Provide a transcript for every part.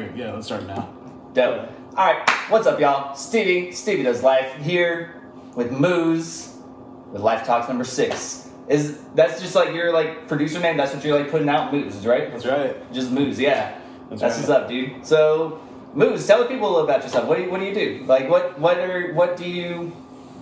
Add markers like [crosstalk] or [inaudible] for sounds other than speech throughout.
right, yeah, let's start now. Dope. All right, what's up, y'all? Stevie, Stevie does life here with Muz with Life Talks number six. Is that's just like your like producer name? That's what you're like putting out, Muz, right? That's right. Just Muz, yeah. That's That's, right. what's up, dude. So, Muz, tell the people a little about yourself. What do you What do you do? Like, what what are what do you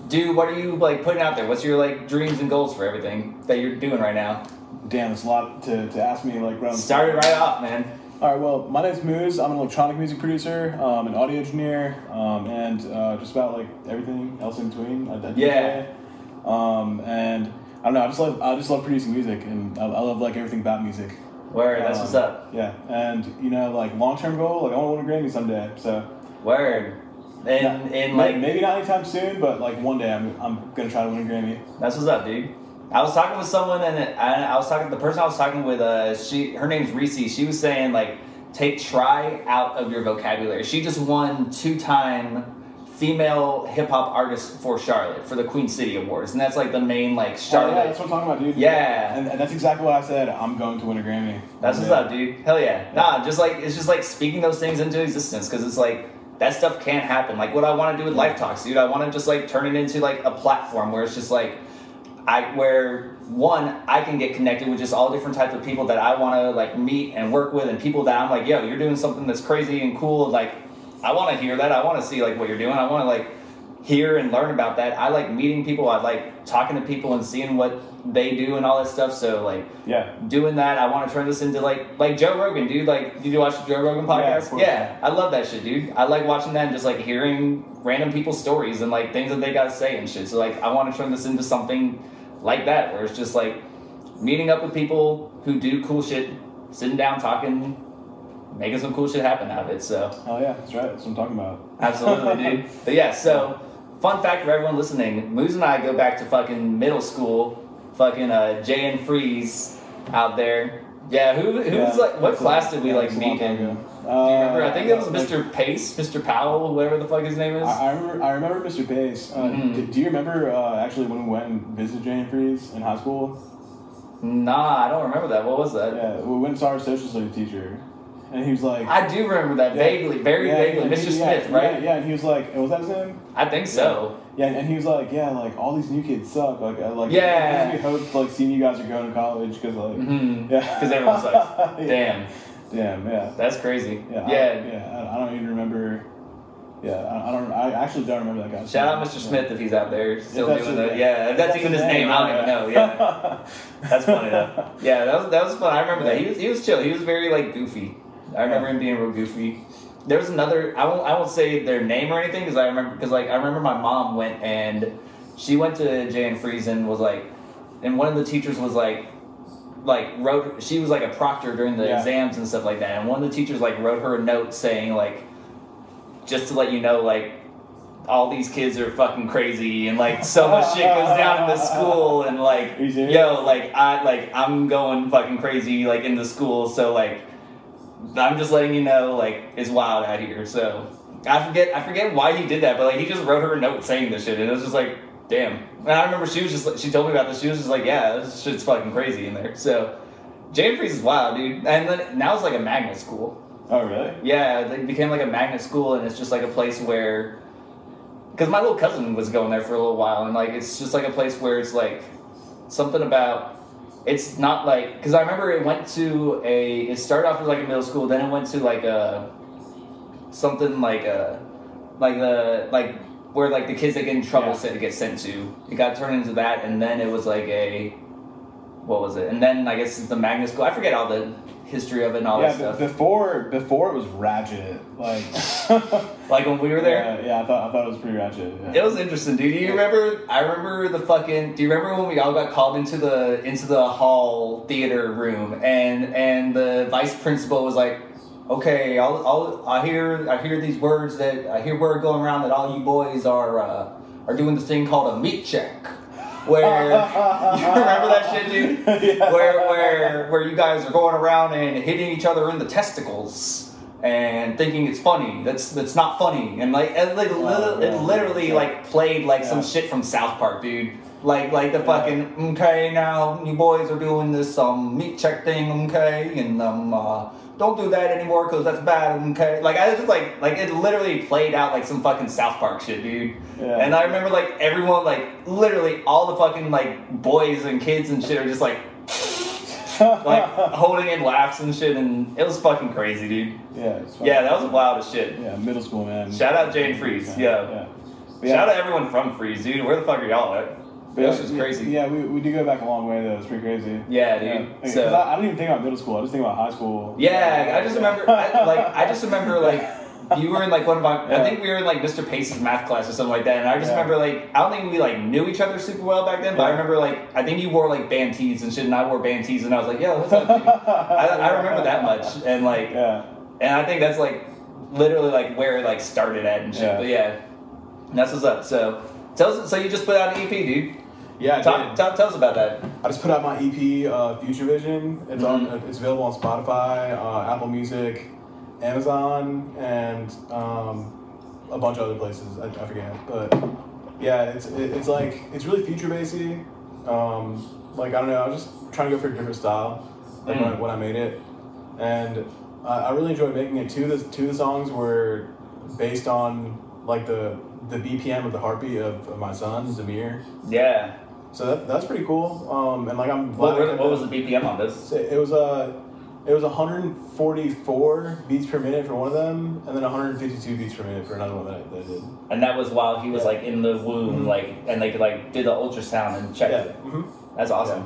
do? What are you like putting out there? What's your like dreams and goals for everything that you're doing right now? Damn, it's a lot to, to ask me like right on- Start it right off, man. All right, well, my name's Muz. I'm an electronic music producer, um, an audio engineer, um, and uh, just about like everything else in between. I, I Yeah. Um, and I don't know. I just love I just love producing music, and I, I love like everything about music. Word, that's Um, what's up. Yeah, and you know, like long term goal, like I want to win a Grammy someday. So Word. And May- and like maybe not anytime soon, but like one day I'm I'm gonna try to win a Grammy. That's what's up, dude. I was talking with someone, and I, I was talking. The person I was talking with, uh, she her name's Reese. She was saying like, take try out of your vocabulary. She just won two time female hip hop artist for Charlotte for the Queen City Awards, and that's like the main like Oh, Charlotte. yeah, that's what I'm talking about, dude. Yeah. and, and that's exactly what I said. I'm going to win a Grammy. That's what's Yeah. up, dude. Hell yeah. Nah, just like it's just like speaking those things into existence because it's like that stuff can't happen. Like what I want to do with Life Talks, dude. I want to just like turn it into like a platform where it's just like I where one I can get connected with just all different types of people that I want to like meet and work with and people that I'm like, yo, you're doing something that's crazy and cool. Like I want to hear that. I want to see like what you're doing. I want to like hear and learn about that. I like meeting people. I like talking to people and seeing what they do and all that stuff. So like Yeah. doing that. I want to turn this into like like Joe Rogan, dude. Like, did you watch the Joe Rogan podcast? course. Yeah, I love that shit, dude. I like watching that and just like hearing random people's stories and like things that they got to say and shit. So like, I want to turn this into something like that, where it's just like meeting up with people who do cool shit, sitting down, talking, making some cool shit happen out of it. So Oh yeah, that's right. That's what I'm talking about. Absolutely, dude. [laughs] But yeah, so fun fact for everyone listening: Muz and I go back to fucking middle school, fucking uh, J.N. Fries out there. Yeah, who who's Yeah, like what class did we yeah, like that's a long meet in? ago. Do you remember? Uh, I think it was like- Mr. Pace, Mr. Powell, whatever the fuck his name is. I, I remember. I remember Mr. Pace. Uh, Mhm. do, do you remember uh, actually when we went and visited J.N. Fries in high school? nah, I don't remember that. What was that? Yeah, we went and saw our social studies teacher, and he was like, I do remember that Yeah. vaguely, very yeah, vaguely. Mr. he- yeah, Smith, right? Yeah, yeah, and he was like, was that his name? I think so. Yeah, and he was like, yeah, like all these new kids suck. Like, I, like, Yeah. We hope like seeing you guys are going to college because like, hmm yeah, Because everyone sucks. [laughs] Yeah. Damn, Damn, yeah. that's crazy. Yeah, I, yeah. yeah. I, I don't even remember. Yeah, I, I don't. I actually don't remember that guy. Shout out Mr. Smith if he's out there still doing that. Yeah, if that's, even his name, I don't even know. Yeah. [laughs] That's funny though. Yeah, that was that was fun. I remember that. He was he was chill. He was very like goofy. I remember him being real goofy. There was another. I won't I won't say their name or anything because I remember because like I remember my mom went and she went to J.N. Fries and was like, and one of the teachers was like. Like wrote, she was like a proctor during the Yeah. exams and stuff like that. And one of the teachers like wrote her a note saying like, just to let you know, like all these kids are fucking crazy and like so much shit goes down in the school and like Are you serious? yo like I like I'm going fucking crazy like in the school so like I'm just letting you know like it's wild out here so I forget I forget why he did that but like he just wrote her a note saying this shit and it was just like damn and I remember she was just she told me about this she was just like yeah this shit's fucking crazy in there so J.N. Fries is wild dude and then now it's like a magnet school oh really? yeah, it became like a magnet school, and it's just like a place where, because my little cousin was going there for a little while, and like it's just like a place where it's like something about. It's not like because I remember it went to a. It started off as like a middle school, then it went to like a something like a like the like where like the kids that get in trouble Yeah. said to get sent to. It got turned into that, and then it was like a what was it? And then I guess the magnet school. I forget all the history of it and all yeah, that stuff. before before it was ratchet. Like, [laughs] like when we were there. Yeah, yeah, I thought I thought it was pretty ratchet. Yeah. It was interesting, dude. Do you remember? I remember the fucking. Do you remember when we all got called into the into the hall theater room and and the vice principal was like, "Okay, I'll, I'll I hear I hear these words that I hear word going around that all you boys are uh, are doing this thing called a meat check." Where [laughs] you remember that shit, dude? [laughs] Yeah. Where where where you guys are going around and hitting each other in the testicles and thinking it's funny. That's that's not funny. And like it, like, Oh, li- it literally Yeah. like played like some shit from South Park, dude. Like like the fucking okay now you boys are doing this um meat check thing okay and um uh, don't do that anymore because that's bad. Okay, like I was just like, like it literally played out like some fucking South Park shit, dude. Yeah. And I remember like everyone, like literally all the fucking like boys and kids and shit are just like, [laughs] like holding in laughs and shit, and it was fucking crazy, dude. yeah, it's. Yeah, that was wild as shit. yeah, middle school man. Shout out J.N. Fries, yeah. yeah. Yeah. Shout out everyone from Fries, dude. Where the fuck are y'all at? But That's yeah, just crazy. Yeah, we, we do go back a long way though. It's pretty crazy. Yeah, dude. Yeah. So- I, I don't even think about middle school. I just think about high school. Yeah, I just remember, I, like, I just remember, like, [laughs] you were in like one of my. I think we were in like Mr. Pace's math class or something like that, and I just Yeah. remember like I don't think we like knew each other super well back then, but I remember like I think you wore like band tees and shit, and I wore band tees, and I was like, yo, what's up? dude?" I, I remember that much, and like, Yeah. and I think that's like literally like where it like started at and shit. Yeah. But yeah, that's what's up. So tell us. So you just put out an EP, dude. Yeah, I Talk, did. tell, tell us about that. I just put out my EP, uh, Future Vision. It's on. Mhm. It's available on Spotify, uh, Apple Music, Amazon, and um, a bunch of other places. I, I forget, but yeah, it's it, it's like it's really future basy. Um, like I don't know, I was just trying to go for a different style, like when, I, Mm. when I made it, and I, I really enjoyed making it. Two of the two of the songs were based on like the the BPM of the heartbeat of, of my son Zamir. Yeah. So that, that's pretty cool. Um, and like I'm What, what, did what that. was the BPM on this? It was uh, it was 144 beats per minute for one of them, and then 152 beats per minute for another one that I, that I did. And that was while he was Yeah. like in the womb, Mhm. like, and they could like did the ultrasound and checked Yeah. it. hmm That's awesome.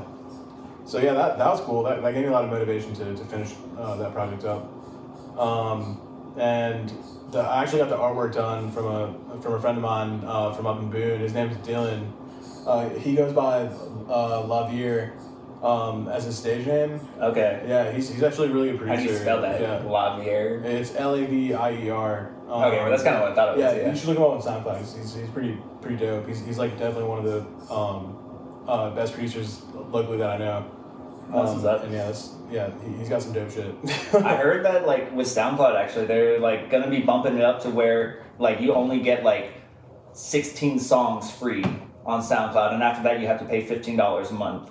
So yeah, that, that was cool. That, that gave me a lot of motivation to, to finish uh, that project up. Um, and the, I actually got the artwork done from a from a friend of mine uh, from up in Boone. His name is Dylan. Uh, he goes by uh, Lavier um, as his stage name. Okay. Yeah, he's, he's actually really a really good How do you spell that? Yeah. Lavier. It's L A V I E R. Um, Okay, well that's kind of what I thought it yeah, was. Yeah. you should look him up on SoundCloud. He's, he's, he's pretty pretty dope. He's, he's like definitely one of the um, uh, best producers locally that I know. What's up. And yeah, that's, yeah, he, he's got some dope shit. I [laughs] heard that like with SoundCloud actually they're like gonna be bumping it up to where like you only get like 16 songs free on SoundCloud, and after that you have to pay fifteen dollars a month.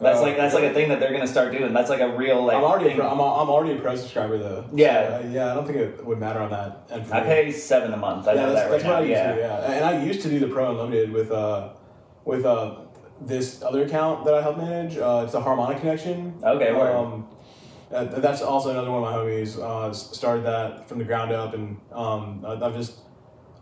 That's Oh. like that's like a thing that they're gonna start doing. That's like a real like. I'm already a thing. pro, I'm, I'm already a pro subscriber though. Yeah. So, uh, yeah. I don't think it would matter on that. I pay seven a month. I yeah, know that's, that right that's what. I used yeah. to. Yeah, and I used to do the pro unlimited with uh with uh this other account that I help manage. Uh, it's a harmonic connection. Okay, word. Um, that's also another one of my homies. Uh, started that from the ground up, and um, I've just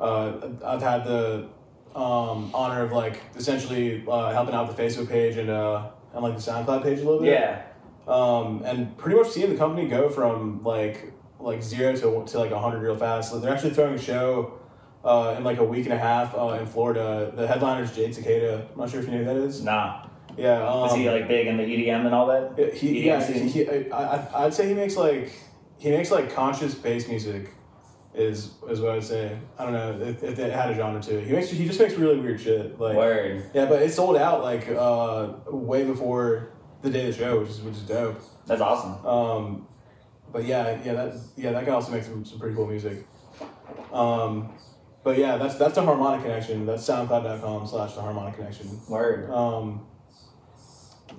uh, I've had the um, honor of like essentially uh, helping out the Facebook page and uh, and like the SoundCloud page a little bit. Yeah. Um, and pretty much seeing the company go from like like zero to to like hundred real fast. So they're actually throwing a show. Uh, in like a week and a half uh, in Florida, the headliner is Jade Cicada. I'm not sure if you know who that is. Nah. Yeah, um, Is he like big in the EDM and all that? he, EDM yeah, he, he, I, I, I'd say he makes like he makes like conscious bass music, is is what I'd say. I don't know if, if it had a genre to it. He makes he just makes really weird shit. Like Word. yeah, but it sold out like uh, way before the day of the show, which is which is dope. That's awesome. Um, but yeah, yeah, that yeah that guy also makes some, some pretty cool music. Um, but yeah, that's that's the harmonic connection. That's SoundCloud.com slash the harmonic connection. Word. Um,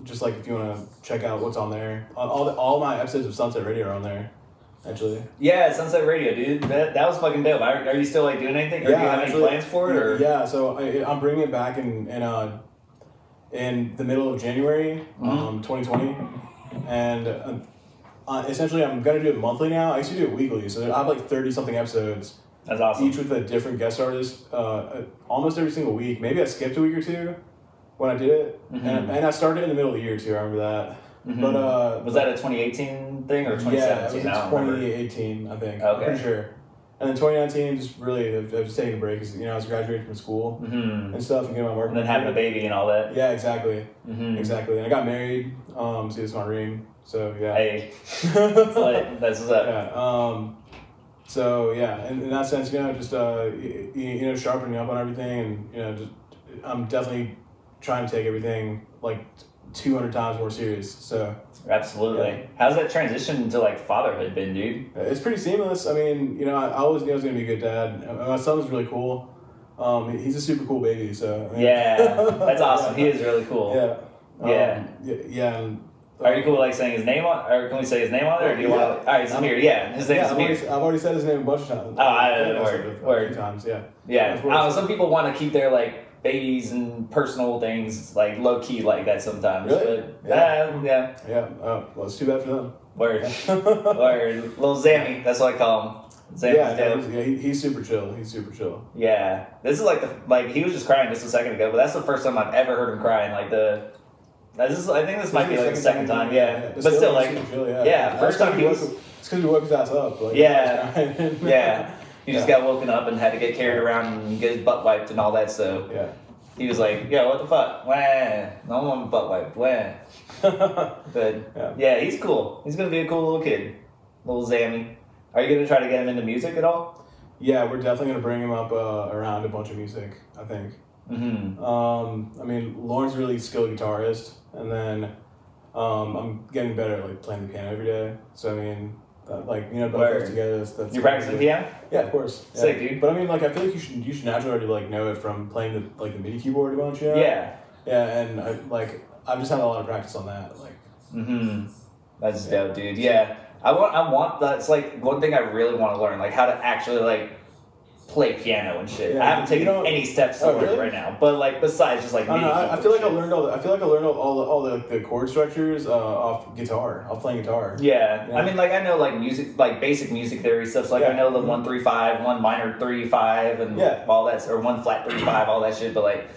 just like if you want to check out what's on there, all all, the, all my episodes of Sunset Radio are on there. Actually, Yeah, Sunset Radio, dude. That, that was fucking dope. Are, are you still like doing anything? Or do you have actually- any plans for it? Or yeah. So I, I'm bringing it back in in uh, in the middle of January, Mhm. um, 2020, and uh, uh, essentially I'm gonna do it monthly now. I used to do it weekly, so I have like 30 something episodes, that's awesome. each with a different guest artist, uh, uh, almost every single week. Maybe I skipped a week or two when I did it, Mhm. and, and I started in the middle of the year too. I remember that. Mhm. But uh, was that a 2018 thing or 2017? Yeah, 2017? it was in I don't remember. 2018, I think. Okay. pretty sure. And then 2019, just really, I was taken a break because you know I was graduating from school hmm and stuff and getting my work. And then having a baby and all that. Yeah, exactly, hmm exactly. And I got married. Um, see, this is my ring. So yeah. Hey, [laughs] like, that's what's up. yeah. Um, so yeah, in, in that sense, you know, just uh, you, you know, sharpening up on everything, and you know, just I'm definitely trying to take everything like 200 times more serious. So Absolutely. Yeah. How's that transition to like fatherhood been, dude? It's pretty seamless. I mean, you know, I, I always knew I was gonna be a good dad. My son was really cool. Um, he's a super cool baby. So Yeah, that's [laughs] awesome. He is really cool. Yeah. Yeah. Um, yeah. Yeah. And Are you cool like saying his name on? Or can we say his name on there? Or do you Yeah. want? To, all right, Zamir. Yeah, his name Yeah, is I've Zamir. already, I've already said his name a bunch of times. Oh, I- I word, word. times. Yeah. Yeah, Of I course. don't know, some people want to keep their like babies and personal things like low key like that sometimes. Really? But yeah, uh, yeah. Yeah. Oh, well, it's too bad for them. Word, [laughs] word. Little Zammy. That's what I call him. Zammy's yeah, dope. he's, yeah, he, he's super chill. He's super chill. Yeah, this is like the like he was just crying just a second ago, but that's the first time I've ever heard him crying. Like the, this is I think this might be like the second time. Yeah, but still he's like chill, yeah. yeah, first time he was- woke- It's because he woke his ass up. Like, Yeah. he was crying. yeah. [laughs] He just got woken up and had to get carried around and get his butt wiped and all that. So yeah. he was like, "Yo, what the fuck? Wah, no one butt wiped. Wah." [laughs] But Yeah. yeah, he's cool. He's gonna be a cool little kid, little Zammy. Are you gonna try to get him into music at all? yeah, we're definitely gonna bring him up uh, around a bunch of music. I think. Mm-hmm. Um, I mean, Lauren's a really skilled guitarist, and then um, I'm getting better at like playing the piano every day. So I mean, that, like you know, both of us together. That's, that's You're practicing piano? Yeah, of course. Yeah. Sick, dude. But I mean, like, I feel like you should you should naturally already like know it from playing the like the MIDI keyboard bunch. You? Yeah. Yeah, and I, like I've just had a lot of practice on that. Like, Mm-hmm. That's dope, dude. Yeah, I want. I want. That's like one thing I really want to learn, like how to actually like play piano and shit. Yeah, I haven't taken any steps Oh, really? right now, but like besides just like I know. I, I feel like I learned all. The, I feel like I learned all, all, the, all the, the chord structures uh, off guitar, off playing guitar. Yeah. Yeah. I mean, like I know like music, like basic music theory stuff. So, like I know the one three five, one minor three five, and Yeah. all that, or one flat three five, all that shit. But like,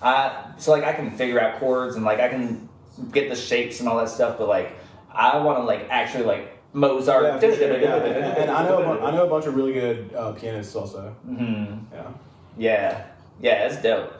I so like I can figure out chords and like I can get the shapes and all that stuff. But like, I want to like actually like Mozart. Yeah, for sure, yeah. And, [laughs] and I know a bu- I know a bunch of really good uh, pianists also. hmm Yeah. Yeah, yeah, that's dope.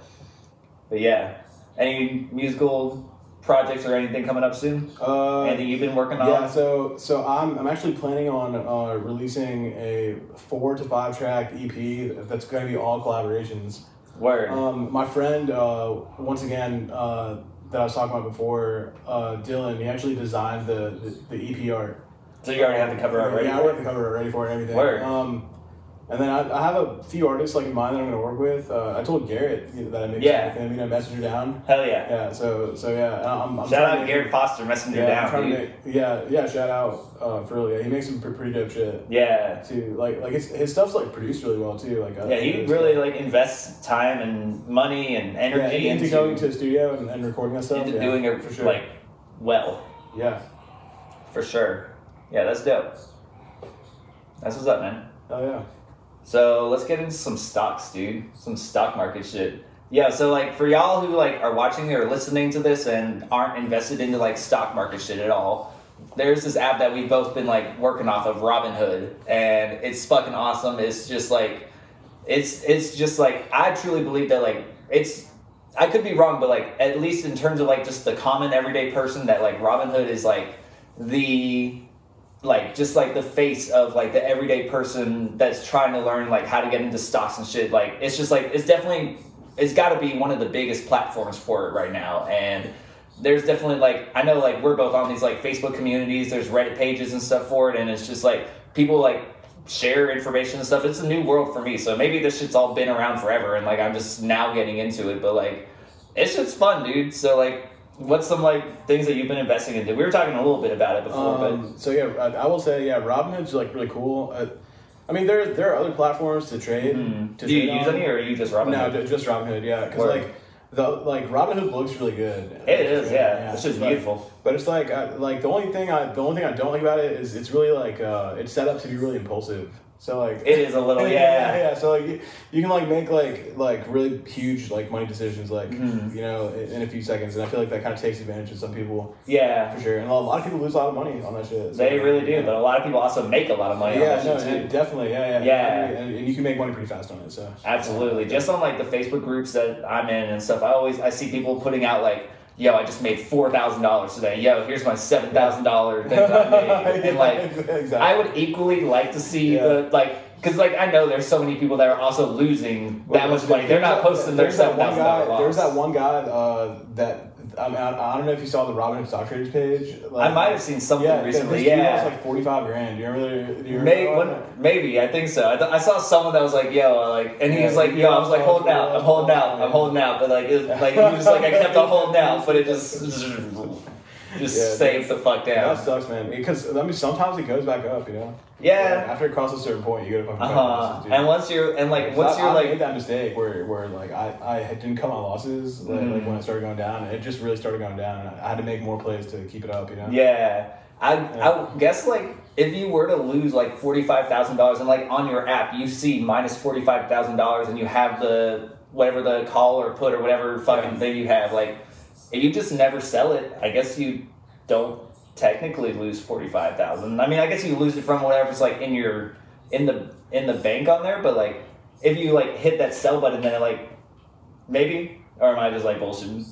But yeah, any musical projects or anything coming up soon? Uh, anything you've been working on? Yeah, so so I'm I'm actually planning on uh, releasing a four to five track EP that's going to be all collaborations. Word. Um, my friend, uh, once again, uh, that I was talking about before, uh, Dylan, he actually designed the, the, the EP art. So you already have the cover art ready Yeah, I already have the cover art ready for it and everything. Word. Um, and then I, I have a few artists like in mind that I'm going to work with. Uh, I told Garrett you know, that I made Yeah. with him, you know, messenger down. Hell yeah. Yeah, so so yeah, I'm, I'm Shout out to- Garrett Foster, Messenger Yeah, Down, make, yeah, yeah. Shout out uh, for real. Yeah, he makes some pretty dope shit yeah. too. Like like his, his stuff's like produced really well too. Like Yeah, he really like invests time and money and yeah, energy into, into, going to the studio and, and recording that stuff. into yeah, doing it for sure. like well, yeah, for sure. Yeah, that's dope. That's what's up, man. oh yeah. So let's get into some stocks, dude. Some stock market shit. Yeah, so like for y'all who like are watching or listening to this and aren't invested into like stock market shit at all, there's this app that we've both been like working off of Robinhood, and it's fucking awesome. It's just like it's it's just like I truly believe that like it's I could be wrong, but like at least in terms of like just the common everyday person that like Robinhood is like the like just like the face of like the everyday person that's trying to learn like how to get into stocks and shit. Like it's just like it's definitely it's got to be one of the biggest platforms for it right now. And there's definitely like i know like we're both on these like facebook communities. There's reddit pages and stuff for it. And it's just like people like share information and stuff. It's a new world for me. So maybe this shit's all been around forever and like i'm just now getting into it. But like it's just fun dude. So like what's some like things that you've been investing into we were talking a little bit about it before but Um, so yeah, I, I will say yeah, Robinhood's like really cool. Uh, I mean, there there are other platforms to trade. Mhm. To Do you trade use on. any, or are you just Robinhood? No, just Robinhood. Yeah, because like the like Robinhood looks really good. It is, yeah. It's just but- beautiful. But it's like I, like the only thing I the only thing I don't like about it is it's really like uh, it's set up to be really impulsive. So like It is a little, [laughs] yeah. yeah, So like you, you can like make like like really huge like money decisions like Mhm. you know in, in a few seconds, and I feel like that kind of takes advantage of some people Yeah, for sure. And a lot of people lose a lot of money on that shit. so- they really do. But a lot of people also make a lot of money on yeah, that no, shit too. definitely, yeah, yeah, Yeah. and, and you can make money pretty fast on it. So Absolutely. Just on like the Facebook groups that I'm in and stuff, I always I see people putting out like, "Yo, I just made four thousand dollars today. Yo, here's my seven thousand dollar [laughs] thing I made." And like, exactly. I would equally like to see Yeah. the like. Because like I know there's so many people that are also losing that much money. They're not posting their that seven guy. There's that one guy uh, that I, mean, I, I don't know if you saw the Robinhood stock traders page. Like, I might have seen something yeah, recently. Yeah, was like forty five grand. Do you remember? the- Do you remember Maybe, when, maybe I think so. I, th- I saw someone that was like, "Yo," like, and he Yeah, was like, "Yo," I was like, "Holding out, I'm holding out, I'm holding out," but like, it was, like he was like, I kept on holding out, but it just, just Yeah, save the fuck down. That sucks, man. Because I mean, sometimes it goes back up, you know. Yeah. After it crosses a certain point, you gotta fucking Uh cut huh. losses. And once you're and like once I, you're I like made that mistake where, where like I, I didn't cut my losses like, Mhm. like when it started going down. It just really started going down, and I had to make more plays to keep it up. You know. Yeah. I Yeah. I guess like if you were to lose like forty five thousand dollars and like on your app you see minus forty five thousand dollars and you have the whatever the call or put or whatever fucking Yeah. thing you have, like you just never sell it, I guess you don't technically lose forty five thousand. I mean I guess you lose it from whatever's like in your in the in the bank on there, but like if you like hit that sell button then it like maybe or am I just like bullshitting?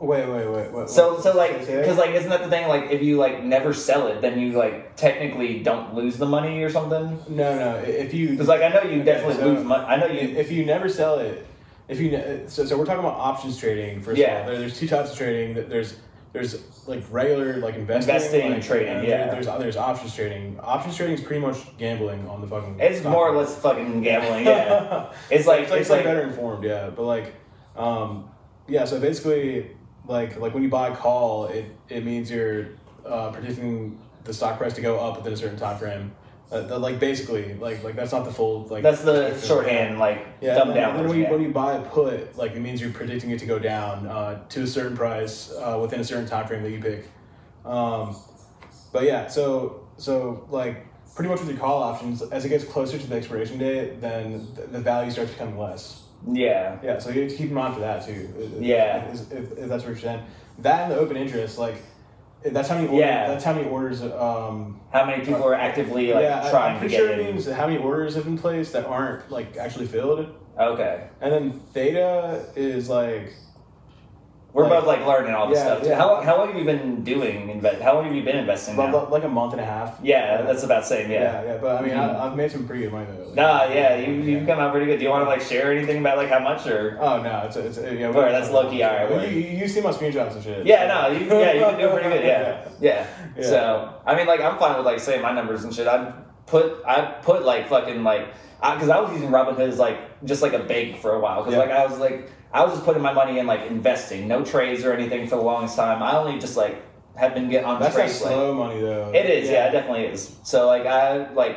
Wait, wait, wait, wait. So, wait. so like, because like, isn't that the thing? Like, if you like never sell it, then you like technically don't lose the money or something. no, no. If you Because like, I know you Okay, definitely so lose money. I know you. if you never sell it, if you so, so we're talking about options trading first Yeah. of all. There, there's two types of trading. There's there's like regular like investing, Investing and like, trading, and yeah. There's there's options trading. Options trading is pretty much gambling on the fucking. It's more or less fucking gambling. [laughs] Yeah, it's like it's like, it's like better informed, yeah. But like, um, yeah. So basically, like like when you buy a call, it it means you're uh, predicting the stock price to go up within a certain time frame. Uh, that, like basically, like like that's not the full like. that's the shorthand, like Yeah, dumb and then, down. when, you, when you buy a put, like it means you're predicting it to go down uh, to a certain price uh, within a certain time frame that you pick. Um, but yeah, so so like pretty much with your call options, as it gets closer to the expiration date, then the, the value starts becoming less. yeah, Yeah, so you have to keep in mind for that too. Yeah. if, if, if that's what you're saying. That and the open interest, like that's how many. Order, Yeah. that's how many orders. Um, how many people are actively like yeah, trying I'm to pretty get sure it means how many orders have been placed that aren't like actually filled. Okay, And then theta is like we're Like- both like learning all this Yeah, stuff. Too. yeah. How how long have you been doing invest? How long have you been investing now? about, like a month and a half. Yeah, that's about same. yeah, Yeah. yeah. But I mean, Mhm. I, I've made some pretty good money though. Like, Nah, yeah, you you've come out pretty good. Do you want to like share anything about like how much or? Oh no, it's it's yeah. That's low-key, alright, Well. You, you you see my screenshots and shit. Yeah, no, you, yeah, you've been doing pretty good. Yeah, [laughs] yeah. Yeah. So I mean, like, I'm fine with like saying my numbers and shit. I put I put like fucking like because I, was using Robinhood as like just like a bank for a while because like I was like I was just putting my money in like investing, no trades or anything for the longest time. I only just like have been getting on That's that trades. like, slow money though. it is, yeah. it definitely is. So like I like,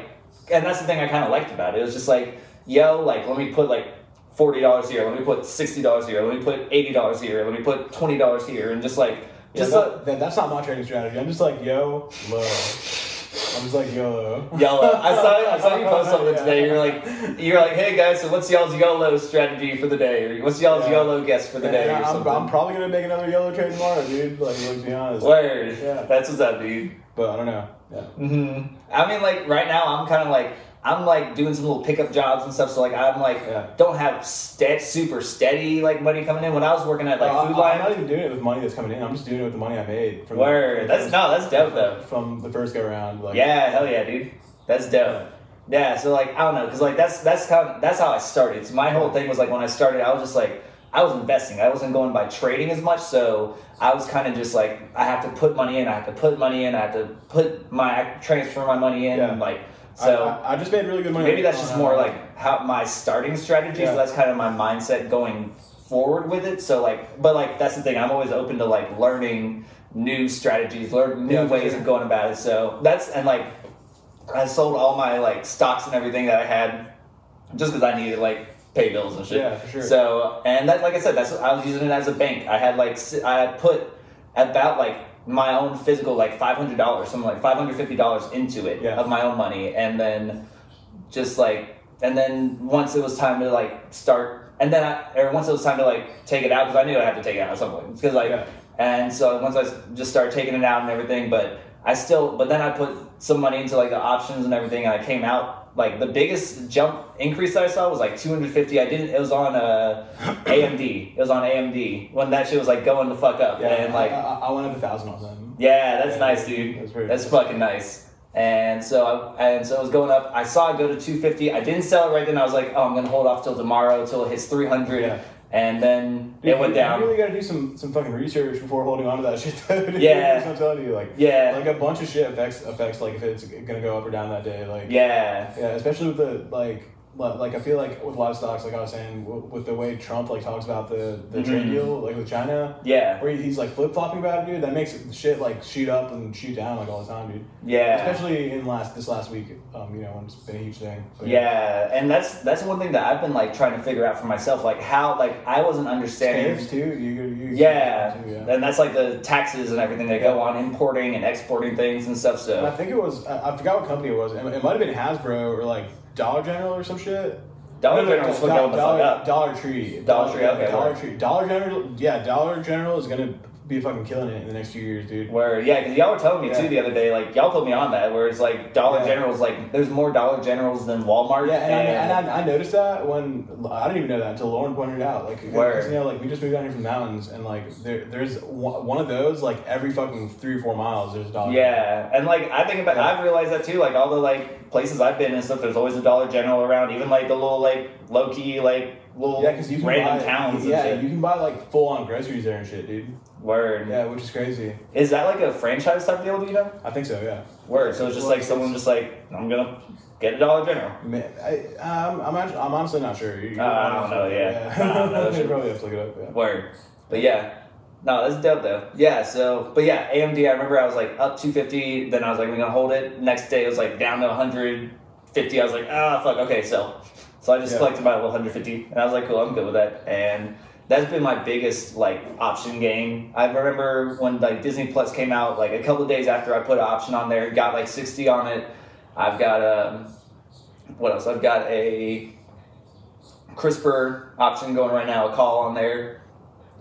and that's the thing I kind of liked about it. It was just like, yo, like let me put like forty dollars here, let me put sixty dollars here, let me put eighty dollars here, let me put twenty dollars here, and just like Yeah, just that, that- that's not my trading strategy. I'm just like yo low. [laughs] I'm just like YOLO. YOLO. I saw I saw you post [laughs] something Yeah. today. You're like you're like, hey guys, so what's y'all's YOLO strategy for the day, or what's y'all's Yeah. YOLO guess for the And day, or I'm. I'm probably gonna make another YOLO trade tomorrow, dude. Like, let's be honest. Word. Yeah. That's what's up, dude. But I don't know. Yeah. hmm I mean, like right now, I'm kind of like I'm like doing some little pickup jobs and stuff. So like I'm like Yeah. don't have ste- super steady like money coming in. When I was working at like No, Food Lion, I'm not even doing it with money that's coming in. I'm just doing it with the money I made from Word. The, That's no, that's dope though. From the first go around. Like, Yeah, hell yeah, dude. That's dope. Yeah, so like I don't know, cause like that's that's how that's how I started. So my whole thing was like when I started, I was just like I was investing. I wasn't going by trading as much, so I was kind of just like I have to put money in. I have to put money in. I have to put my transfer my money in. Yeah. Like so. I, I just made really good money. Maybe that's just more uh, like how my starting strategy. Yeah. So that's kind of my mindset going forward with it. So like, but like that's the thing. I'm always open to like learning new strategies, learn new Yeah, ways sure. of going about it. So that's and like I sold all my like stocks and everything that I had just because I needed like pay bills and shit. Yeah, for sure. So and that like I said, that's I was using it as a bank. I had like I had put about like my own physical like five hundred dollars, something like five hundred fifty dollars into it Yeah. of my own money, and then just like and then once it was time to like start and then I, or once it was time to like take it out because I knew I had to take it out at some point because like Yeah. and so once I just started taking it out and everything, but I still but then I put some money into like the options and everything, and I came out like the biggest jump increase that I saw was like 250. I didn't. It was on uh, [coughs] AMD. It was on AMD when that shit was like going the fuck up Yeah, and like I, I, I went up a thousand on them. yeah, that's Yeah, nice, dude. that's very That's fucking nice. And so, I, and so it was going up. I saw it go to 250. I didn't sell it right then. I was like, oh, I'm gonna hold off till tomorrow till it hits 300. Yeah. And then Dude, it went you, down. You really got to do some some fucking research before holding on to that shit. though. [laughs] Yeah. I'm telling you. Like, yeah, like a bunch of shit affects affects like if it's gonna go up or down that day. Like, yeah, yeah, especially with the like li- like I feel like with a lot of stocks, like I was saying, with the way Trump like talks about the the trade Mhm. deal, like with China, Yeah, where he's like flip flopping about it, dude. That makes shit like shoot up and shoot down like all the time, dude. yeah. Especially in last this last week, um, you know, when it's been a huge thing. But Yeah, and that's that's one thing that I've been like trying to figure out for myself, like how like I wasn't understanding. Tariffs too. You, you Yeah, too, yeah. and that's like the taxes and everything that go on importing and exporting things and stuff. And I think it was I, I forgot what company it was. It, it might have been Hasbro or like Dollar General or some shit. Dollar No, no, General's no, Dollar. Dollar Tree. Dollar Tree, okay, Dollar. Tree. Dollar General. Yeah, Dollar General is gonna be fucking killing it in the next few years, dude. Where yeah, because y'all were telling me Yeah. too the other day, like y'all put me on that, where it's like Dollar Yeah. General's like there's more Dollar Generals than Walmart. Yeah, and, I, and I, I noticed that when I didn't even know that until Lauren pointed it out. Like, Word. you know, like we just moved down here from the mountains, and like there, there's one of those like every fucking three or four miles. There's a Dollar. Yeah, and like I think about, Yeah. I've realized that too. Like all the like places I've been and stuff, there's always a Dollar General around. Even like the little like low key like little Yeah, because you can random buy, towns. Yeah, and you can buy like full on groceries there and shit, dude. Word. Yeah, which is crazy. Is that like a franchise type deal? Do you know? I think so. Yeah. Word. So it's just like someone just like I'm gonna get a Dollar General. Man, I, um, I'm, actually, I'm honestly not sure. You- Uh, I don't know, yeah. I don't know, [laughs] you probably have to look it up. Yeah. Word. But yeah. No, that's dope though. Yeah, so but yeah, AMD I remember I was like up two fifty, then I was like, we're gonna hold it. Next day it was like down to hundred fifty. I was like, ah fuck, okay, so so I just Yeah. collected my little hundred fifty and I was like, cool, I'm good with that. And that's been my biggest like option game. I remember when like Disney Plus came out, like a couple of days after I put an option on there, got like sixty on it. I've got um what else? I've got a CRISPR option going right now, a call on there.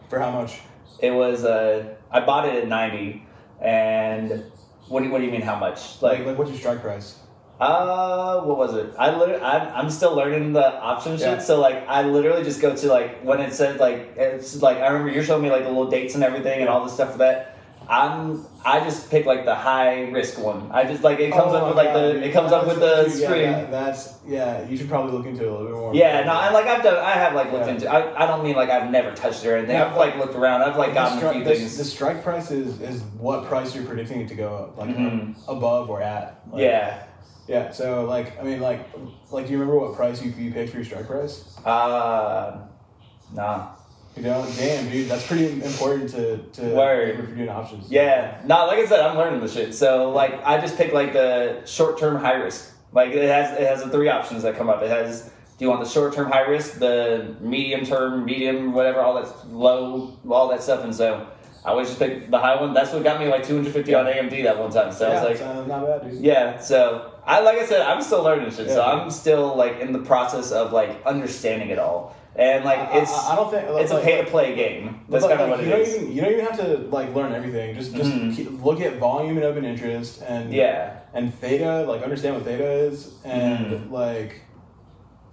For how much? It was uh, I bought it at ninety, and what do you, what do you mean how much? Like, Like, like what's your strike price? Uh, what was it? I literally, I'm, I'm still learning the option shit. Yeah. So like, I literally just go to like when it said like it's like I remember you're showing me like the little dates and everything and all the stuff for that. I'm I just pick like the high risk one. I just like it comes Oh up with like God, the it comes up with the yeah, screen. that- that's yeah. You should probably look into it a little bit more. Yeah, no, and like I've done, I have like looked Yeah. into. I, I don't mean like I've never touched it or anything. Yeah. I've like looked around. I've like gotten a few the, things. the strike price is, is what price you're predicting it to go up, like Mhm. above or at. Like, yeah, Yeah. So like, I mean, like, like, do you remember what price you, you paid for your strike price? uh, nah. You know, damn, dude, that's pretty important to to Word. if you're doing options. Yeah, no, like I said, I'm learning the shit. So like, I just pick like the short term high risk. Like it has it has the three options that come up. It has do you want the short term high risk, the medium term, medium, whatever, all that low, all that stuff. And so I always just pick the high one. That's what got me like 250 on AMD that one time. So I was like, uh, not bad, dude. yeah. So I like I said, I'm still learning shit. So I'm still like in the process of like understanding it all. And like I- I- it's I, don't think it's a pay to play game. That's But, kind of like, what you it don't is. Even, you don't even have to like learn everything. Just just Mhm. keep, look at volume and open interest and Yeah. and theta. Like understand what theta is and Mhm. like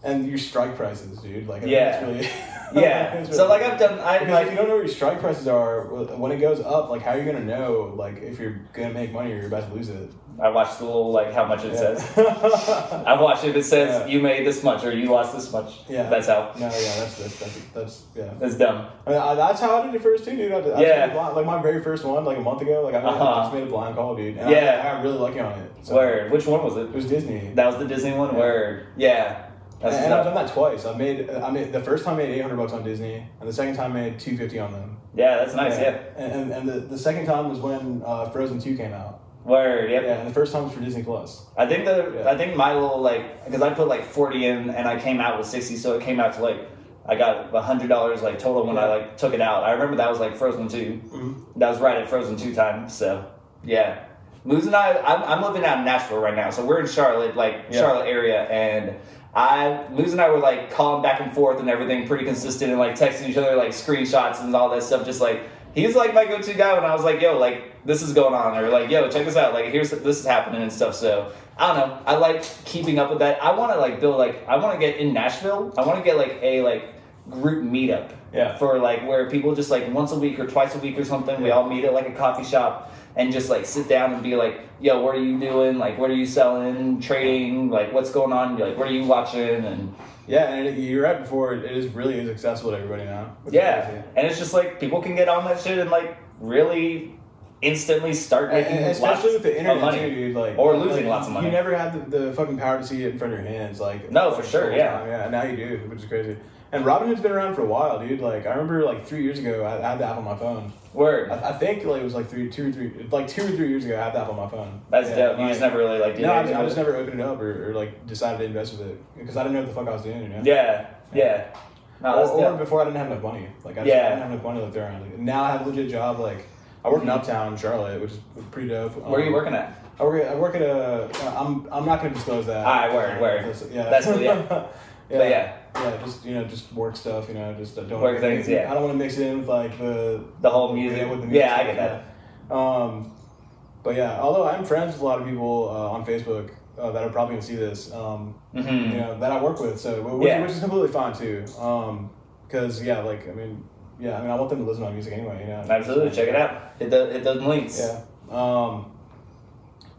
and your strike prices, dude. Like Yeah. it's really [laughs] [laughs] Yeah. it's So like I've done, I like if you don't know what your strike prices are when it goes up, like how are you gonna know like if you're gonna make money or you're about to lose it? I watched the little like how much it Yeah. says. [laughs] I've watched if it says Yeah. you made this much or you lost this much. Yeah. That's how. no, yeah, that's that's that's, that's yeah. That's dumb. I mean, I, that's how I did it first too, dude. I, did- I Yeah. just made a blind, like my very first one, like a month ago. Like I, made, Uh-huh. just made a blind call, dude. And Yeah. I, I got really lucky on it. So Word. Which one was it? It was Disney. That was the Disney one. Word. Yeah. That's and, and I've done that twice. I made, I made the first time I made eight hundred bucks on Disney, and the second time I made two fifty on them. Yeah, that's nice. Yeah. And, and, and the, the second time was when uh, Frozen two came out. Word. Yep. Yeah, and the first time was for Disney Plus. I think the Yeah. I think my little like because I put like forty in and I came out with sixty, so it came out to like I got hundred dollars like total when I like took it out. I remember that was like Frozen 2 Mhm. That was right at Frozen two time. So yeah, Muz and I I'm, I'm living out in Nashville right now, so we're in Charlotte, like Yeah. Charlotte area, and I Muz and I were like calling back and forth and everything, pretty consistent, and like texting each other like screenshots and all that stuff, just like. He's like my go-to guy when I was like, "Yo, like this is going on," or like, "Yo, check this out," like here's this is happening and stuff. So I don't know. I like keeping up with that. I want to like build like I want to get in Nashville. I want to get like a like group meetup. Yeah. For like where people just like once a week or twice a week or something, we all meet at like a coffee shop and just like sit down and be like, "Yo, what are you doing? Like, what are you selling? Trading? Like, what's going on? Like, what are you watching?" And Yeah, and it, you're right before it is really is accessible to everybody now. yeah, and it's just like people can get on that shit and like really instantly start And- making and especially lots with the internet money. too, dude. Like Or losing like, lots of money. You never had the, the fucking power to see it in front of your hands, like No, for sure, yeah. time. yeah. Now you do, which is crazy. And Robinhood's been around for a while, dude. Like I remember, like three years ago, I, I had the app on my phone. Word. I, I think like it was like three, two or three, like two or three years ago, I had the app on my phone. That's Yeah, dope. You like- just never really like did No, I anything just, I just never opened it up or, or like decided to invest with it because I didn't know what the fuck I was doing. You know? Yeah, yeah. No, or, or before I didn't have enough money. Like I, just, Yeah. I didn't have enough money to throw around. Like, now I have a legit job. Like I work in Uptown, Charlotte, which is pretty dope. Where are you Um, working at? I work at, I work at a. I'm I'm not going to disclose that. Alright, word, word. Yeah. That's yeah. [laughs] yeah. But yeah. Yeah, just you know, just work stuff. You know, just uh, don't Work things, yeah. I don't want to mix it in with like the The whole music. Yeah, with the music Yeah, I get that. Um, but yeah, although I'm friends with a lot of people uh, on Facebook uh, that are probably gonna see this, um, hmm you know, that I work with, so which, Yeah. which is completely fine too. Um, because yeah, like I mean, yeah, I mean, I want them to listen to my music anyway. You know, Absolutely, check it out. Hit the hit those links. Yeah. Um,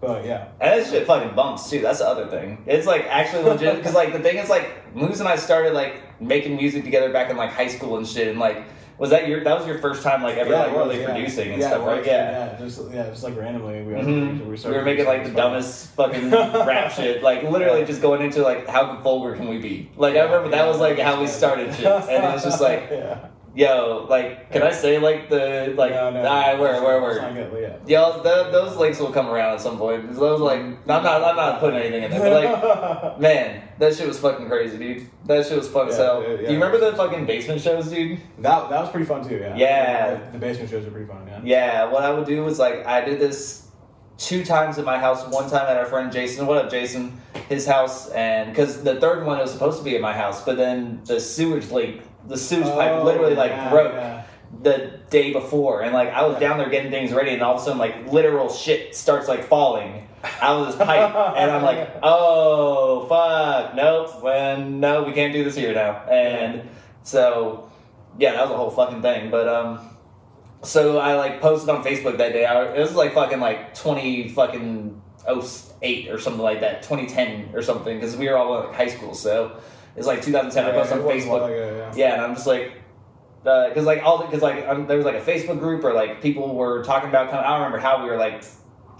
but yeah, And that shit fucking bumps too. That's the other thing. It's like actually legit because like the thing is like Muz and I started like making music together back in like high school and shit. And like, was that your that was your first time like ever yeah, like was, really yeah. producing and yeah, stuff, right? Yeah. yeah, just yeah, just like randomly we, Mhm. we, We were making like the dumbest fucking [laughs] rap shit, like literally just going into like how vulgar can we be? Like I remember that was like how we started shit, and it was just like, [laughs] yeah. Yo, like, can I say like the like, no, no, ah, where, where, where? not good, yeah. Yo, th- those links will come around at some point. Those like, I'm not, I'm not putting anything in there, but like, [laughs] man, that shit was fucking crazy, dude. That shit was fun as Yeah, hell. yeah, Do you remember the fucking basement shows, dude? that that was pretty fun too. Yeah. Yeah. The, the basement shows are pretty fun. Yeah. Yeah, what I would do was like I did this two times at my house. One time at our friend Jason. What up, Jason? His house, and because the third one was supposed to be at my house, but then the sewage leak, the sewage pipe Oh, literally like yeah, broke yeah. the day before, and like I was down there getting things ready, and all of a sudden like literal shit starts like falling out of this pipe, [laughs] and I'm like, oh fuck, nope, when no, we can't do this here now, and so yeah, that was a whole fucking thing, but um. So I like posted on Facebook that day. I, it was like fucking like twenty fucking 08 or something like that, twenty ten or something, because we were all in like, high school. So it's like 2010. I posted on Facebook. ago, yeah. Yeah, and I'm just like, because like all because like um, there was like a Facebook group or like people were talking about. Kind of, I don't remember how we were like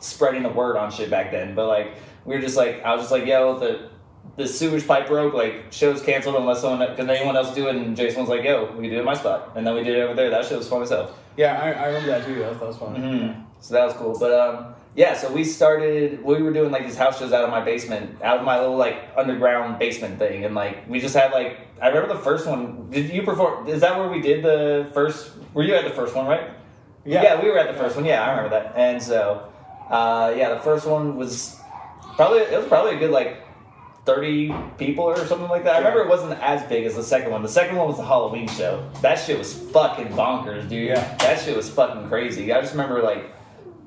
spreading the word on shit back then, but like we were just like I was just like, yo, the the sewage pipe broke. Like show's canceled unless someone can anyone else do it. And Jason was like, yo, we can do it at my spot, and then we did it over there. That shit was fun as hell. Yeah, I, I remember that too. That was, that was fun. hmm So that was cool. But um, yeah, so we started. We were doing like these house shows out of my basement, out of my little like underground basement thing, and like we just had like I remember the first one. Did you perform? Is that where we did the first? Were you at the first one, right? Yeah. we were at the first one. Yeah, I remember that. And so, uh, yeah, the first one was probably it was probably a good like. 30 people or something like that. I remember it wasn't as big as the second one. The second one was the Halloween show. That shit was fucking bonkers, dude. Yeah. That shit was fucking crazy. I just remember like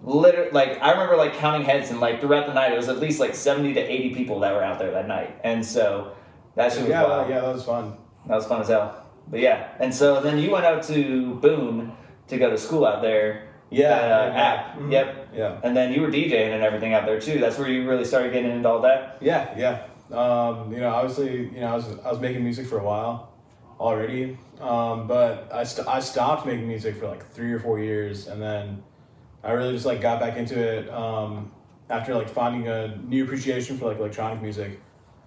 literally like I remember like counting heads and like throughout the night it was at least like 70 to 80 people that were out there that night. And so that shit Yeah, wild. yeah, that was fun. That was fun as hell. But yeah. And so then you went out to Boone to go to school out there. Yeah, That, uh, yeah, app. mhm. Yep. Yeah, And then you were DJing and everything out there too. That's where you really started getting into all that. yeah, yeah. Um, you know, obviously, you know, I was I was making music for a while already, um, but I st- I stopped making music for like three or four years, and then I really just like got back into it um, after like finding a new appreciation for like electronic music.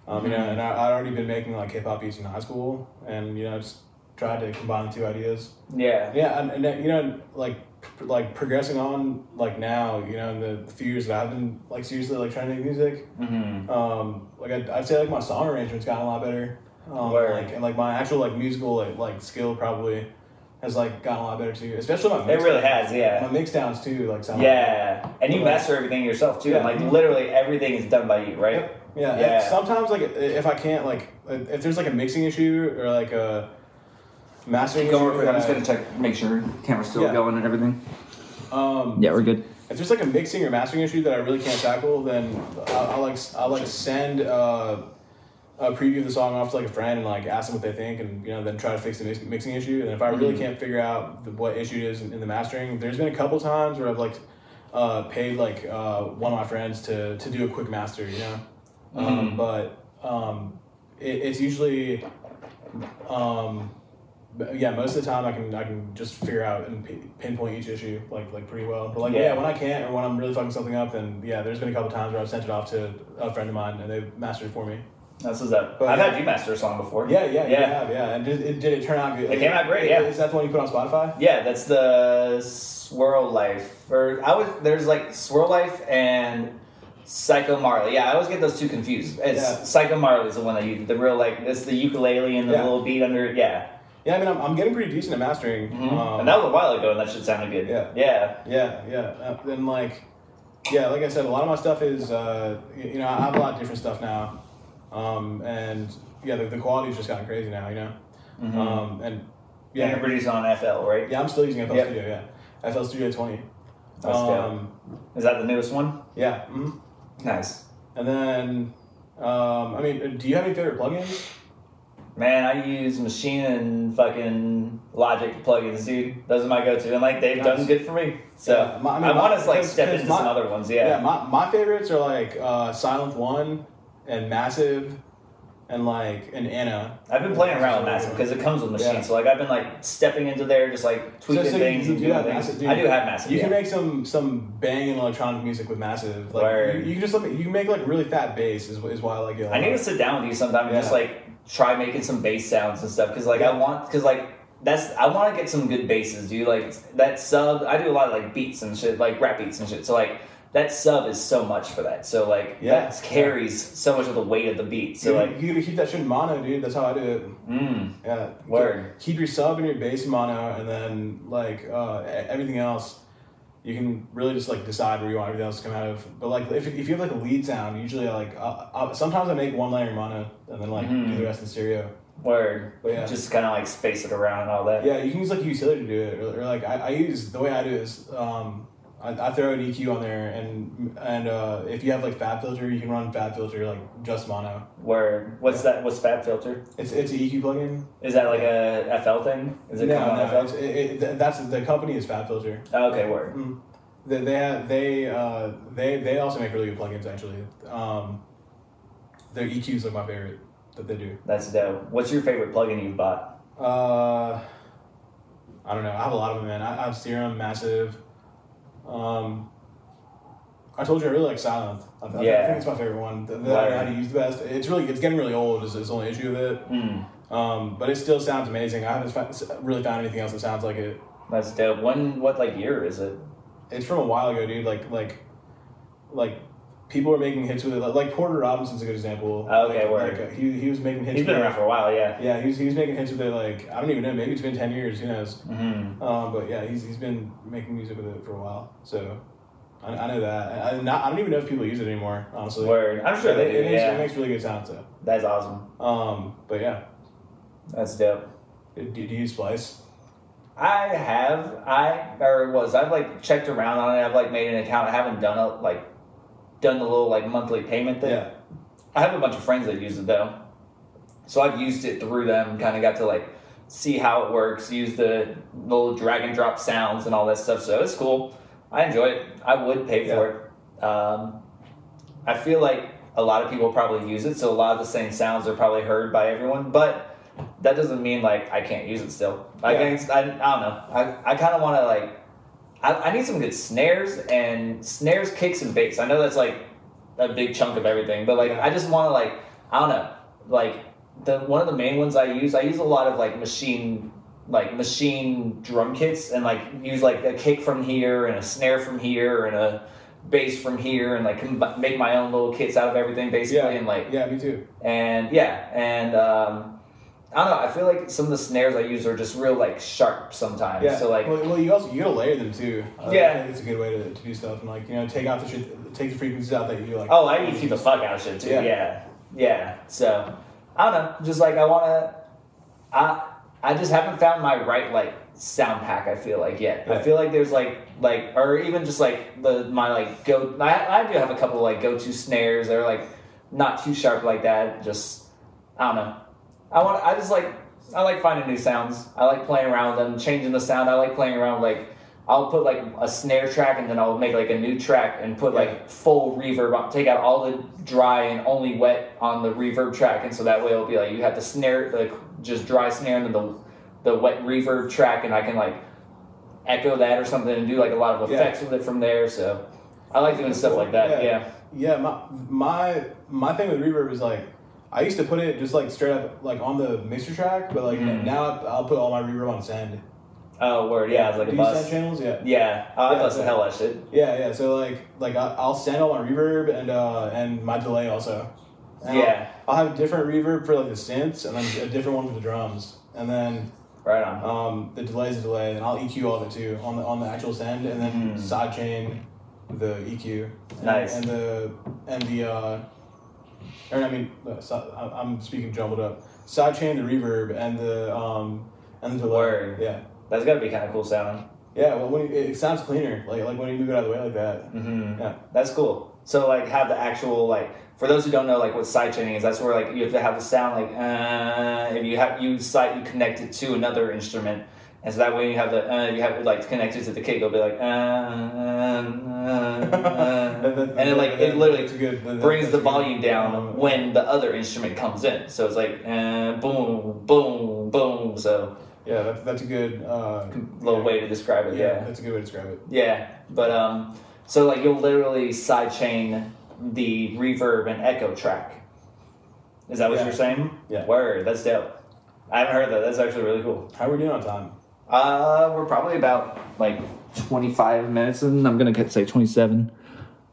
Um, You know, Mhm. and I, I'd already been making like hip hop beats in high school, and you know, just tried to combine the two ideas. Yeah. Yeah, and, and you know, like pr- like progressing on like now, you know, in the few years that I've been like seriously like trying to make music, Mm-hmm. um, like I'd, I'd say like my song arrangement's gotten a lot better. Um, like and like my actual like musical like, like skill probably has like gotten a lot better too, especially my It really downs. has, yeah. My mix downs too, like sound Yeah. And you master everything yourself too. And like literally everything is done by you, right? Yep. Yeah, Yeah. sometimes like if I can't like if there's like a mixing issue or like a mastering issue. I'm just gonna check, make sure camera's still Yeah. going and everything. Um, Yeah, we're good. if there's like a mixing or mastering issue that I really can't tackle, then I'll, I'll like I'll like send uh, a preview of the song off to like a friend and like ask them what they think, and you know then try to fix the mix- mixing issue. And if I really Mhm. can't figure out the, what issue it is in, in the mastering, there's been a couple times where I've like uh, paid like uh, one of my friends to to do a quick master, you know. Um, Mhm. but um, it, it's usually um, yeah, most of the time I can I can just figure out and pi- pinpoint each issue like like pretty well. But like yeah. Yeah. when I can't or when I'm really fucking something up, then yeah, there's been a couple times where I've sent it off to a friend of mine and they've mastered it for me. That's what's up. But- I've had you master a song before. Yeah, yeah, yeah, Yeah. yeah. And did it, did it turn out good? It came out great, yeah. Is that the one you put on Spotify? Yeah, that's the Swirl Life. Or I was there's like Swirl Life and Psycho Marley. Yeah, I always get those two confused. It's Yeah. Psycho Marley is the one that you the real like it's the ukulele and the Yeah. little beat under it. Yeah, Yeah, I mean I'm, I'm getting pretty decent at mastering. Mhm. Um, and that was a while ago, and that shit sounded good. Yeah. yeah. Yeah, yeah. Uh, then like, yeah, like I said, a lot of my stuff is, uh, you know, I have a lot of different stuff now, um, and yeah, the, the quality's just gotten crazy now, you know, Mhm. um, and And yeah, you're on FL, right? yeah, I'm still using FL Yep. Studio, yeah, FL Studio 20. That's um, Is that the newest one? yeah, hmm Nice. and then, um, I mean, do you have any favorite plugins? Man, I use Maschine and fucking Logic plugins, dude. Those are my go-to, and like they've Nice. done good for me. So Yeah, my- I I, want to like step into some other ones. Yeah, Yeah. my, my favorites are like uh, Sylenth1 and Massive, and like an Anna. I've been playing around with Massive because it comes with machines. Yeah. So like I've been like stepping into there, just like tweaking so you- things you and do doing things. Massive. I do have Massive. You yeah. can make some some banging electronic music with massive. Like you, you can just let me, you can make like really fat bass is, is why I like it. I need to sit down with you sometime and just like try making some bass sounds and stuff because like I want because like that's I want to get some good basses, dude. Like that sub, I do a lot of like beats and shit, like rap beats and shit. So like that sub is so much for that. So like Yeah. that carries so much of the weight of the beat. So like, you gotta keep that shit in mono, dude. That's how I do it. mm, Yeah. Word. Keep your sub and your bass in mono, and then like uh, everything else, you can really just like decide where you want everything else to come out of. But like if, if you have like a lead sound, usually I like uh, uh, sometimes I make one layer in mono and then like do Mhm. the rest in stereo. word, But yeah. just kind of like space it around and all that. Yeah, you can use like utility to do it, or, or like I, I use the way I do it is um, I, I throw an EQ on there, and and uh, if you have like FabFilter, you can run FabFilter like just mono. Word. What's that? What's FabFilter? It's it's an EQ plugin. Is that like a FL thing? Is it no, no, FL? it, it, that's the company is FabFilter. Oh, okay, word. They they have, they uh, they they also make really good plugins actually. Um, their EQs like my favorite that they do. That's dope. What's your favorite plugin you've bought? Uh, I don't know. I have a lot of them, man. I, I have Serum, Massive. Um, I told you I really like Sylenth. I, I, I Yeah. think it's my favorite one. That, that I know how to use the best. It's really it's getting really old. Is, is the only issue with it. Mm, Um, but it still sounds amazing. I haven't fa- really found anything else that sounds like it. that's dope. When? What like year is it? It's from a while ago, dude. Like like like people were making hits with it. Like, Porter Robinson's a good example. Oh, okay, like, word. like, uh, he he was making hits. He's been with it. around for a while, yeah. Yeah, he was, he was making hits with it. Like I don't even know. Maybe it's been ten years. Who knows? hmm Um, but yeah, he's, he's been making music with it for a while, so I, I know that. I, I, not, I don't even know if people use it anymore, honestly. Word. I'm sure But they it, do. it makes, yeah, it makes really good sound, so. that's awesome. Um, but yeah, That's dope. do, do you use Splice? I have I or was I've like checked around on it. I've like made an account. I haven't done a like done the little like monthly payment thing. Yeah, I have a bunch of friends that use it though, so I've used it through them. Kind of got to like see how it works, use the little drag and drop sounds and all that stuff. So it's cool. I enjoy it. I would pay for it. Um, I feel like a lot of people probably use it, so a lot of the same sounds are probably heard by everyone. But that doesn't mean like I can't use it still. I Yeah. think I, I don't know. I, I kind of want to like I, I need some good snares and snares, kicks, and bass. I know that's like a big chunk of everything, but like I just want to like I don't know like the one of the main ones I use. I use a lot of like machine like machine drum kits and like use like a kick from here and a snare from here and a bass from here and like make my own little kits out of everything basically Yeah. and like yeah, me too. and yeah and um I don't know. I feel like some of the snares I use are just real like sharp sometimes. Yeah, So like well, well, you also you gotta layer them too. Uh, Yeah. I think it's a good way to, to do stuff and like you know take out the shit, take the frequencies out that you like. Oh, I EQ the fuck out of shit too. Yeah. Yeah. yeah, So I don't know. Just like I want to, I I just haven't found my right like sound pack. I feel like yet. I feel like there's like like or even just like the my like go. I I do have a couple like go to snares. They're like not too sharp like that. Just I don't know. I want. I just like. I like finding new sounds. I like playing around with them, changing the sound. I like playing around like. I'll put like a snare track and then I'll make like a new track and put like full reverb on. Take out all the dry and only wet on the reverb track, and so that way it'll be like you have the snare, like just dry snare, and then the the wet reverb track, and I can like echo that or something and do like a lot of Yeah. effects with it from there. So I like doing stuff like that. Yeah. Yeah, my my my thing with reverb is like I used to put it just like straight up like on the mixer track, but like Mhm. now I'll put all my reverb on send. Oh, word. Yeah, it's like a Do you send bus. channels? Yeah. Yeah, I Yeah, bust the hell out of shit. Yeah, yeah. So like like I- I'll send all my reverb and uh and my delay also. And Yeah, I'll, I'll have a different reverb for like the synths and then a different one for the drums. And then right on. um, the delay is a delay, and I'll EQ all of it too on the on the actual send, and then Mhm. sidechain the EQ. And, Nice. And the and the uh, or I mean, uh, I'm speaking jumbled up. Sidechain the reverb and the um and the delay. Word. Yeah. That's got to be kind of cool sounding. Yeah. Well, when you, it sounds cleaner, like like when you move it out of the way like that. Mm-hmm. Yeah. That's cool. So like have the actual like for those who don't know like what sidechaining is, that's where like you have to have the sound like uh if you have you side you connect it to another instrument. And so that way you have the uh, you have like connected to the kick, it'll be like uh, uh, uh, and it like it literally good. brings the volume down when the other instrument comes in. So it's like uh, boom, boom, boom. So Yeah, that's that's a good uh, little yeah. way to describe it. Yeah. that's a good way to describe it. Yeah, but um, so like you'll literally sidechain the reverb and echo track. Is that what Yeah. you're saying? Yeah. Word, that's dope. I haven't heard that. That's actually really cool. How are we doing on time? Uh, we're probably about like 25 minutes, and I'm gonna get say 27.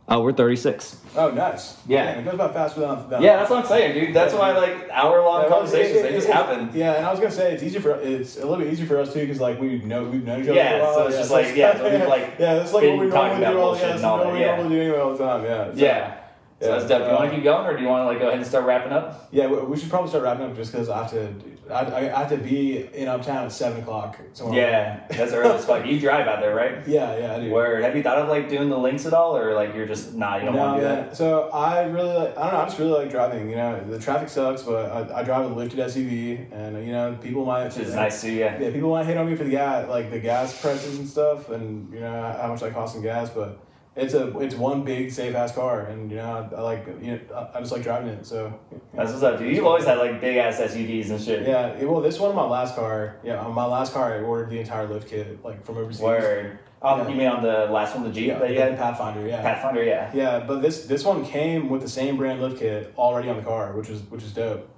Oh, we're 36. Oh, nice. Yeah. It goes about faster than. than Yeah, that's what I'm saying, dude. That's why like hour long Yeah, conversations it- they just it- [laughs] happen. Yeah, and I was gonna say it's easier for it's a little bit easier for us too because like we know we've known each other. Yeah, for a while. so it's just like- yeah, so we've, [laughs] like, yeah, that's like what we talking normally about do all bullshit yeah, and that's all what we yeah. normally do anyway all the time. Yeah. So, Yeah. So yeah, that's dope. Do you uh, want to keep going, or do you want to like go ahead and start wrapping up? Yeah, we, we should probably start wrapping up just because I have to. I, I, I have to be in Uptown at seven o'clock tomorrow. Yeah, that's early as fuck. You drive out there, right? Yeah, yeah, I do. Word. Have you thought of like doing the Lynx at all, or like you're just nah, you don't No, want to do man. that? So I really like. I don't know. I just really like driving. You know, the traffic sucks, but I, I drive a lifted SUV, and you know, people might. Which is nice too. Yeah. Yeah, people might hit on me for the gas, like the gas prices and stuff, and you know how much that costs in gas. But it's a it's one big safe ass car, and you know I, I like you know I, I just like driving it. So. That's what's up, dude. You've always had like big ass SUVs and shit. yeah. Well, this one, my last car. Yeah, on my last car, I ordered the entire lift kit like from overseas. Word. Um, Yeah. You mean on the last one, the Jeep Yeah, that you the had? Pathfinder. Yeah. Pathfinder, yeah. Yeah, but this this one came with the same brand lift kit already on the car, which is which is dope.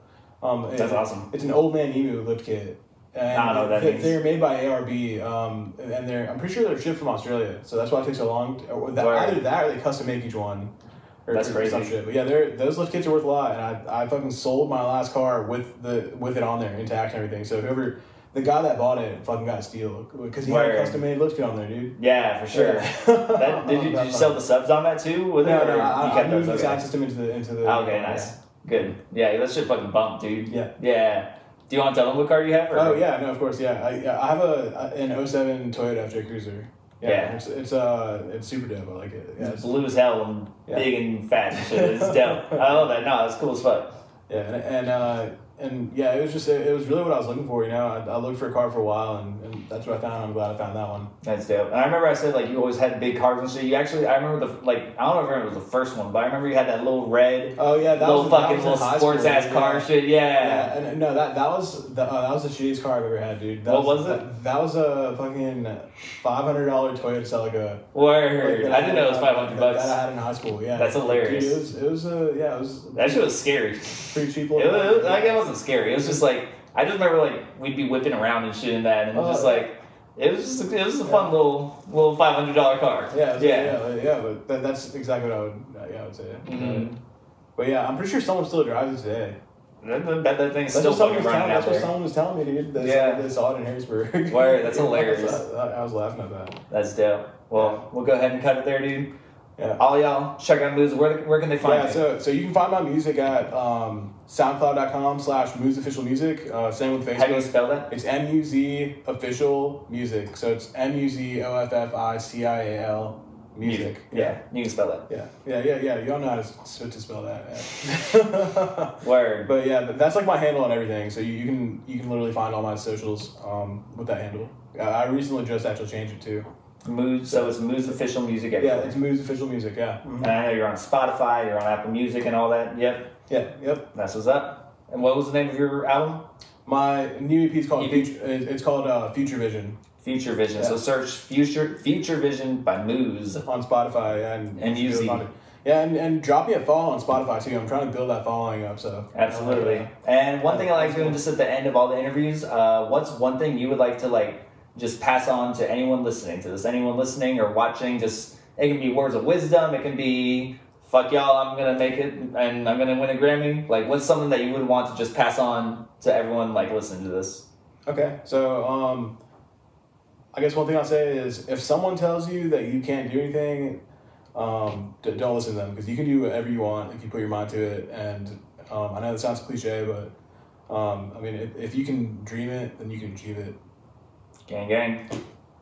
Um, it- That's awesome. It's an old man emu lift kit. And I don't know they, means. They're made by ARB, um, and they're I'm pretty sure they're shipped from Australia, so that's why it takes so long. To, that, either that or they custom make each one. Or, That's crazy. Some shit. But yeah, they're, those lift kits are worth a lot, and I, I fucking sold my last car with the with it on there intact and everything. So whoever the guy that bought it fucking got a steal because he had a custom made lift kit on there, dude. Yeah, for sure. Yeah. [laughs] That, did you, did you sell the subs on that too? With No, it, or no, I, you I moved those? Okay. system into the into the. Oh, okay, nice. Good. Yeah, that shit fucking bumped, dude. Yeah. Yeah. Do you want to tell them what car you have? Or? Oh yeah, no, of course, yeah. I, yeah, I have a an 07 Toyota FJ Cruiser. Yeah, Yeah. it's it's uh it's super dope. I like it. Yeah, It's it's, blue as hell and Yeah. big and fat and shit. It's dope. [laughs] I love that. No, it's cool as fuck. yeah, and and, uh, and yeah, it was just it, was really what I was looking for. You know, I, I looked for a car for a while, and, and that's what I found. I'm glad I found that one. That's dope. And I remember I said like you always had big cars and shit. You actually, I remember the like I don't know if it was the first one, but I remember you had that little red, Oh yeah, that little was that fucking was little sports ass yeah. car shit. Yeah. Yeah, and no, that that was the uh, that was the shittiest car I've ever had, dude. That What was it? That, that was a fucking five hundred dollar Toyota Celica. Word. Like, I didn't know it was five hundred that- bucks. That I had in high school. Yeah, That's hilarious. Dude, it was it was uh, yeah it was That shit was scary. pretty cheap. It was, like it wasn't scary. It was just like I just remember like we'd be whipping around and shit in that, and was Oh, just like it was just it was a fun little little five hundred dollar car. Yeah, yeah. yeah, yeah, yeah. But that, that's exactly what I would, uh, yeah, I would say. Mhm. But yeah, I'm pretty sure someone still drives it today. That, that, that thing's That's still what someone fucking was running That's what someone was telling me, dude. They, Yeah. they saw it in Harrisburg. Word, that's [laughs] hilarious. I, I was laughing at that. That's dope. Well, we'll go ahead and cut it there, dude. Yeah. All y'all check out Muz. Where where can they find it? Yeah, you? so so you can find my music at um, soundcloud.com slash Muz Official Music. Uh, same with Facebook. How do you spell that? It's M U Z Official Music. So it's M U Z O F F I C I A L Music. Yeah, you can spell that. Yeah, yeah, yeah, yeah. You all know how to, to spell that. yeah. [laughs] Word. But yeah, that's like my handle on everything. So you, you can you can literally find all my socials um, with that handle. Uh, I recently just actually changed it too. Muz. So it's Muz official music. Yeah, it's Muz official music. Yeah. Mhm. And I know you're on Spotify. You're on Apple Music and all that. Yep, Yeah. Yep. that's what's up. And what was the name of your album? My new EP is called EP? Future. It's called uh, Future Vision Future Vision. So search Future Future Vision by Muz. on Spotify and And Uzi. Yeah, and, and drop me a follow on Spotify too. I'm trying to build that following up. So Absolutely. And one thing I like doing just at the end of all the interviews, uh, what's one thing you would like to like just pass on to anyone listening to this? Anyone listening or watching? Just it can be words of wisdom. It can be fuck y'all. I'm gonna make it and I'm gonna win a Grammy. Like, what's something that you would want to just pass on to everyone like listening to this? Okay, so um, I guess one thing I'll say is if someone tells you that you can't do anything, um, d- don't listen to them because you can do whatever you want if you put your mind to it. And um, I know that sounds cliche, but um, I mean, if, if you can dream it, then you can achieve it. Gang, gang.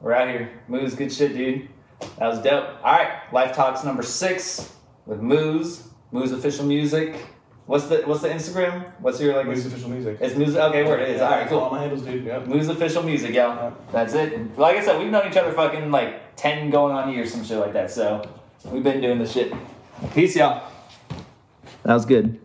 We're out here. Muz, good shit, dude. That was dope. All right, Life Talks number six with Muz. Muz official music. What's the What's the Instagram? What's your like? Muz official music. It's Muz. Okay, where it is. Yeah, All right, All cool. my handles, dude. Yep. Muz official music, yo. Yeah. That's it. Like I said, we've known each other fucking like ten going on years, some shit like that. So we've been doing this shit. Peace, y'all. That was good.